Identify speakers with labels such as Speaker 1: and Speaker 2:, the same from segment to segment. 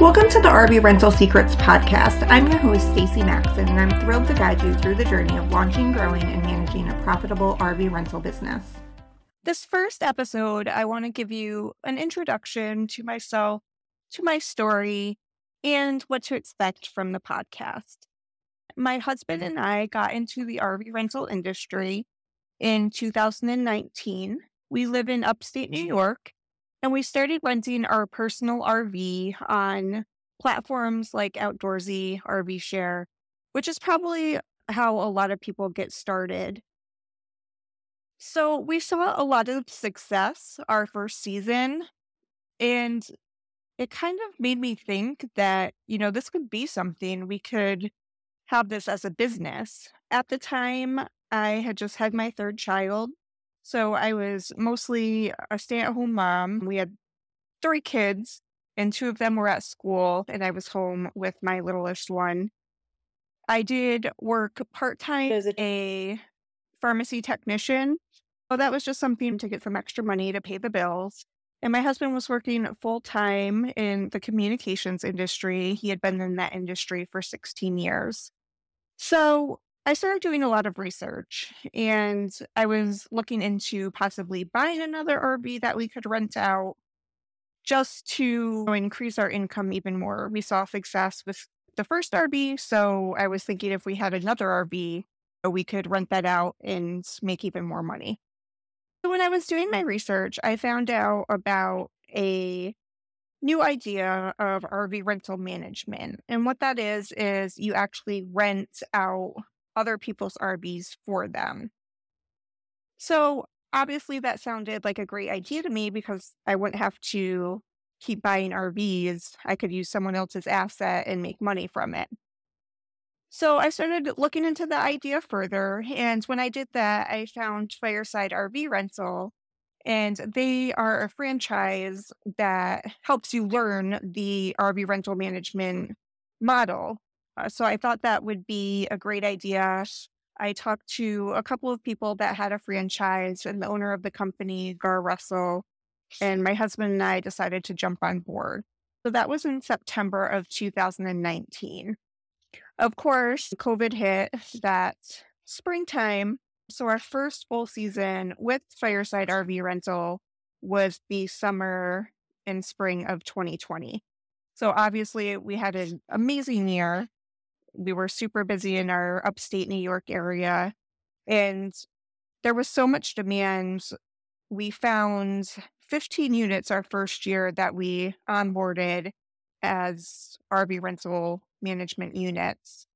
Speaker 1: Welcome to the RV Rental Secrets podcast. I'm your host, Stacy Maxon, and I'm thrilled to guide you through the journey of launching, growing, and managing a profitable RV rental business. This first episode, I want to give you an introduction to myself, to my story, and what to expect from the podcast. My husband and I got into the RV rental industry in 2019. We live in upstate New York and we started renting our personal RV on platforms like Outdoorsy, RV Share, which is probably how a lot of people get started. So we saw a lot of success our first season, and it kind of made me think that, you know, this could be something we could have this as a business. At the time, I had just had my third child. So I was mostly a stay at home mom. We had three kids, and two of them were at school, and I was home with my littlest one. I did work part time as a pharmacy technician. So that was just something to get some extra money to pay the bills. And my husband was working full time in the communications industry. He had been in that industry for 16 years. So I started doing a lot of research and I was looking into possibly buying another RV that we could rent out just to increase our income even more. We saw success with the first RV. So I was thinking if we had another RV, we could rent that out and make even more money. So when I was doing my research, I found out about a new idea of RV rental management. And what that is, is you actually rent out other people's RVs for them. So obviously that sounded like a great idea to me because I wouldn't have to keep buying RVs. I could use someone else's asset and make money from it. So I started looking into the idea further. And when I did that, I found Fireside RV Rental. And they are a franchise that helps you learn the RV rental management model. Uh, so I thought that would be a great idea. I talked to a couple of people that had a franchise and the owner of the company, Gar Russell, and my husband and I decided to jump on board. So that was in September of 2019. Of course, COVID hit that springtime. So our first full season with Fireside RV Rental was the summer and spring of 2020. So obviously, we had an amazing year we were super busy in our upstate New York area. And there was so much demand. We found 15 units our first year that we onboarded as RV rental management units.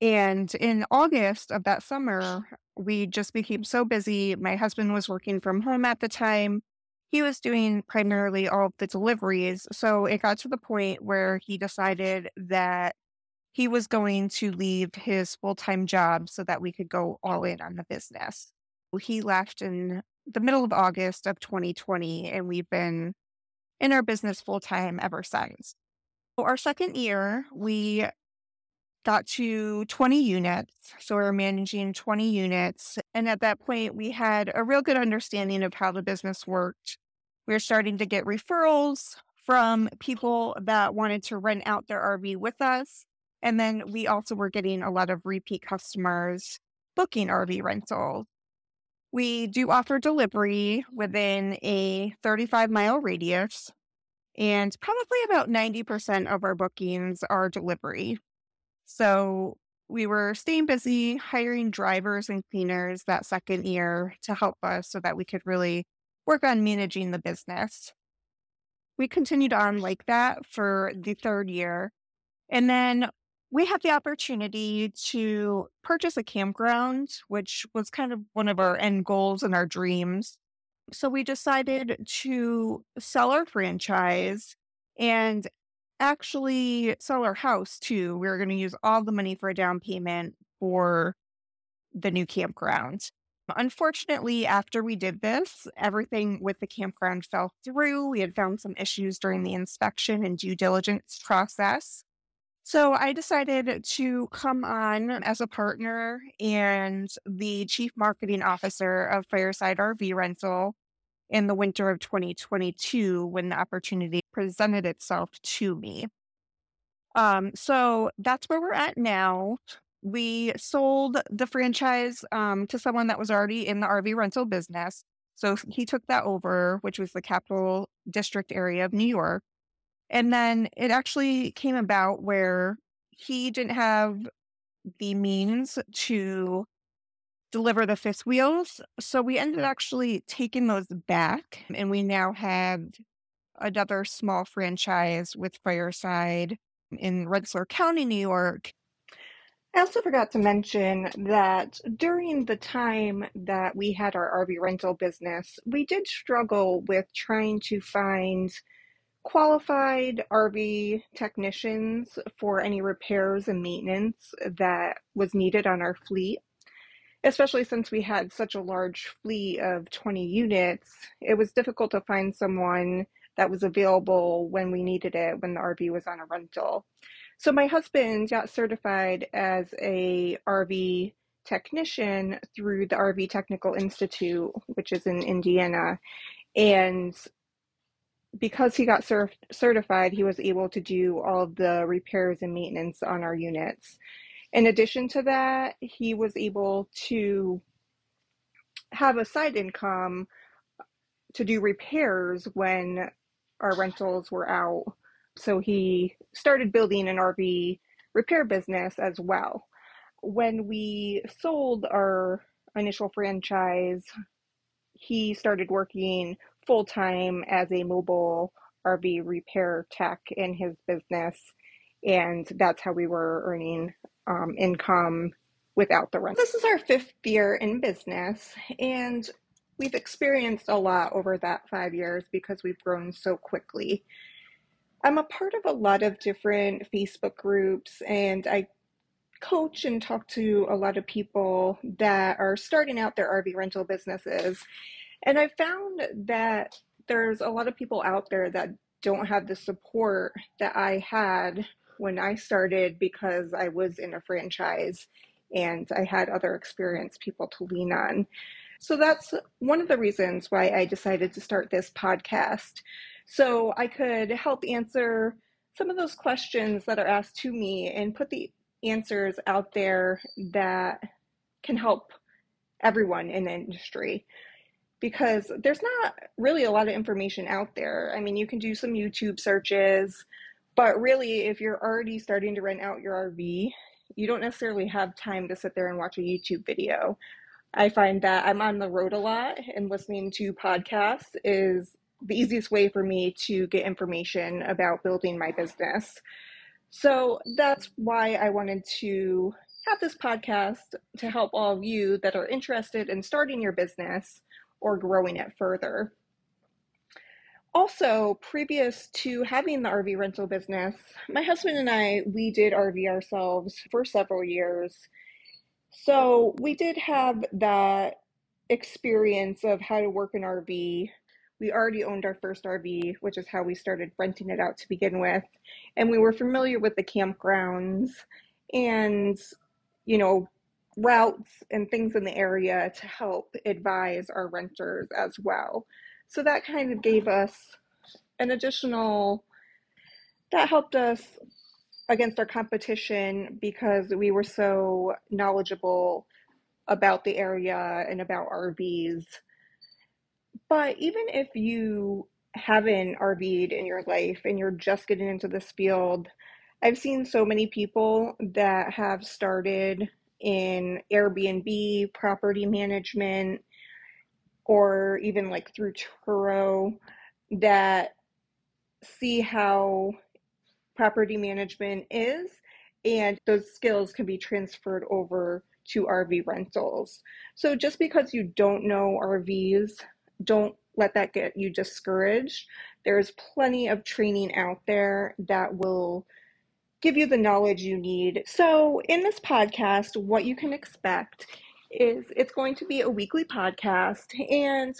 Speaker 1: And in August of that summer, we just became so busy. My husband was working from home at the time he was doing primarily all of the deliveries. So it got to the point where he decided that he was going to leave his full time job so that we could go all in on the business. He left in the middle of August of 2020, and we've been in our business full time ever since. Our second year, we got to 20 units. So we are managing 20 units. And at that point, we had a real good understanding of how the business worked. We were starting to get referrals from people that wanted to rent out their RV with us. And then we also were getting a lot of repeat customers booking RV rentals. We do offer delivery within a 35 mile radius, and probably about 90% of our bookings are delivery. So we were staying busy hiring drivers and cleaners that second year to help us so that we could really work on managing the business. We continued on like that for the third year. And then we had the opportunity to purchase a campground, which was kind of one of our end goals and our dreams. So we decided to sell our franchise and actually sell our house too. We were going to use all the money for a down payment for the new campground. Unfortunately, after we did this, everything with the campground fell through. We had found some issues during the inspection and due diligence process. So I decided to come on as a partner and the chief marketing officer of Fireside RV Rental in the winter of 2022 when the opportunity presented itself to me. Um, so that's where we're at now. We sold the franchise um, to someone that was already in the RV rental business. So he took that over, which was the capital district area of New York. And then it actually came about where he didn't have the means to deliver the fifth wheels. So we ended actually taking those back, and we now have another small franchise with Fireside in Rensselaer County, New York.
Speaker 2: I also forgot to mention that during the time that we had our RV rental business, we did struggle with trying to find qualified RV technicians for any repairs and maintenance that was needed on our fleet especially since we had such a large fleet of 20 units, it was difficult to find someone that was available when we needed it when the RV was on a rental. So my husband got certified as a RV technician through the RV Technical Institute, which is in Indiana. And because he got cert- certified, he was able to do all of the repairs and maintenance on our units. In addition to that, he was able to have a side income to do repairs when our rentals were out. So he started building an RV repair business as well. When we sold our initial franchise, he started working full time as a mobile RV repair tech in his business. And that's how we were earning um, income without the rent. This is our fifth year in business, and we've experienced a lot over that five years because we've grown so quickly. I'm a part of a lot of different Facebook groups, and I coach and talk to a lot of people that are starting out their RV rental businesses. And I found that there's a lot of people out there that don't have the support that I had when I started because I was in a franchise and I had other experienced people to lean on. So that's one of the reasons why I decided to start this podcast. So I could help answer some of those questions that are asked to me and put the answers out there that can help everyone in the industry because there's not really a lot of information out there. I mean, you can do some YouTube searches, but really, if you're already starting to rent out your RV, you don't necessarily have time to sit there and watch a YouTube video. I find that I'm on the road a lot and listening to podcasts is the easiest way for me to get information about building my business. So that's why I wanted to have this podcast to help all of you that are interested in starting your business or growing it further also previous to having the RV rental business, my husband and I we did RV ourselves for several years. So we did have that experience of how to work an RV. We already owned our first RV, which is how we started renting it out to begin with. And we were familiar with the campgrounds and, you know, routes and things in the area to help advise our renters as well. So that kind of gave us an additional, that helped us against our competition because we were so knowledgeable about the area and about RVs. But even if you haven't RV'd in your life and you're just getting into this field, I've seen so many people that have started in Airbnb, property management, or even like through Turo that see how property management is and those skills can be transferred over to RV rentals. So just because you don't know RVs, don't let that get you discouraged. There's plenty of training out there that will give you the knowledge you need. So, in this podcast, what you can expect is it's going to be a weekly podcast and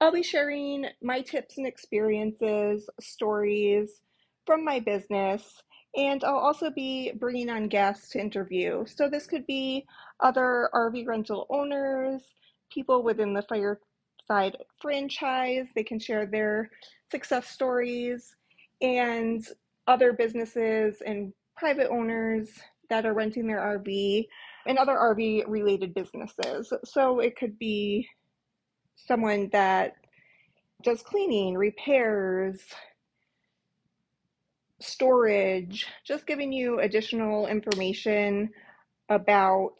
Speaker 2: I'll be sharing my tips and experiences, stories from my business, and I'll also be bringing on guests to interview. So this could be other RV rental owners, people within the Fireside franchise. They can share their success stories and other businesses and private owners that are renting their RV and other RV related businesses. So it could be someone that does cleaning, repairs, storage, just giving you additional information about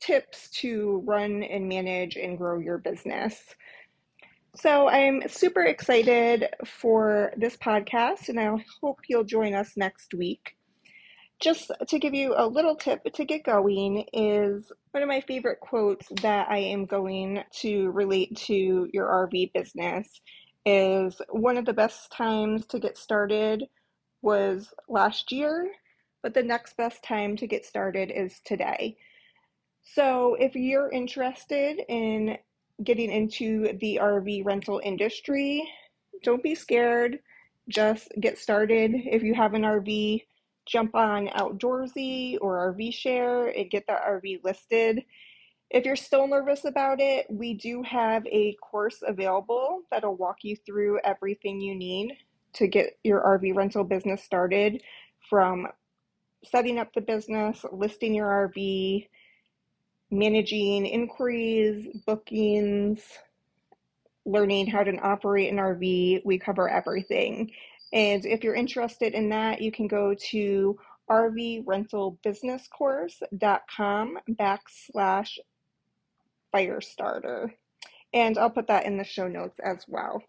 Speaker 2: tips to run and manage and grow your business. So I'm super excited for this podcast, and I hope you'll join us next week. Just to give you a little tip to get going is one of my favorite quotes that I am going to relate to your RV business is one of the best times to get started was last year, but the next best time to get started is today. So if you're interested in getting into the RV rental industry, don't be scared. Just get started. If you have an RV, jump on Outdoorsy or RV Share and get that RV listed. If you're still nervous about it, we do have a course available that'll walk you through everything you need to get your RV rental business started from setting up the business, listing your RV, managing inquiries, bookings, learning how to operate an RV. We cover everything. And if you're interested in that, you can go to rvrentalbusinesscourse.com backslash firestarter. And I'll put that in the show notes as well.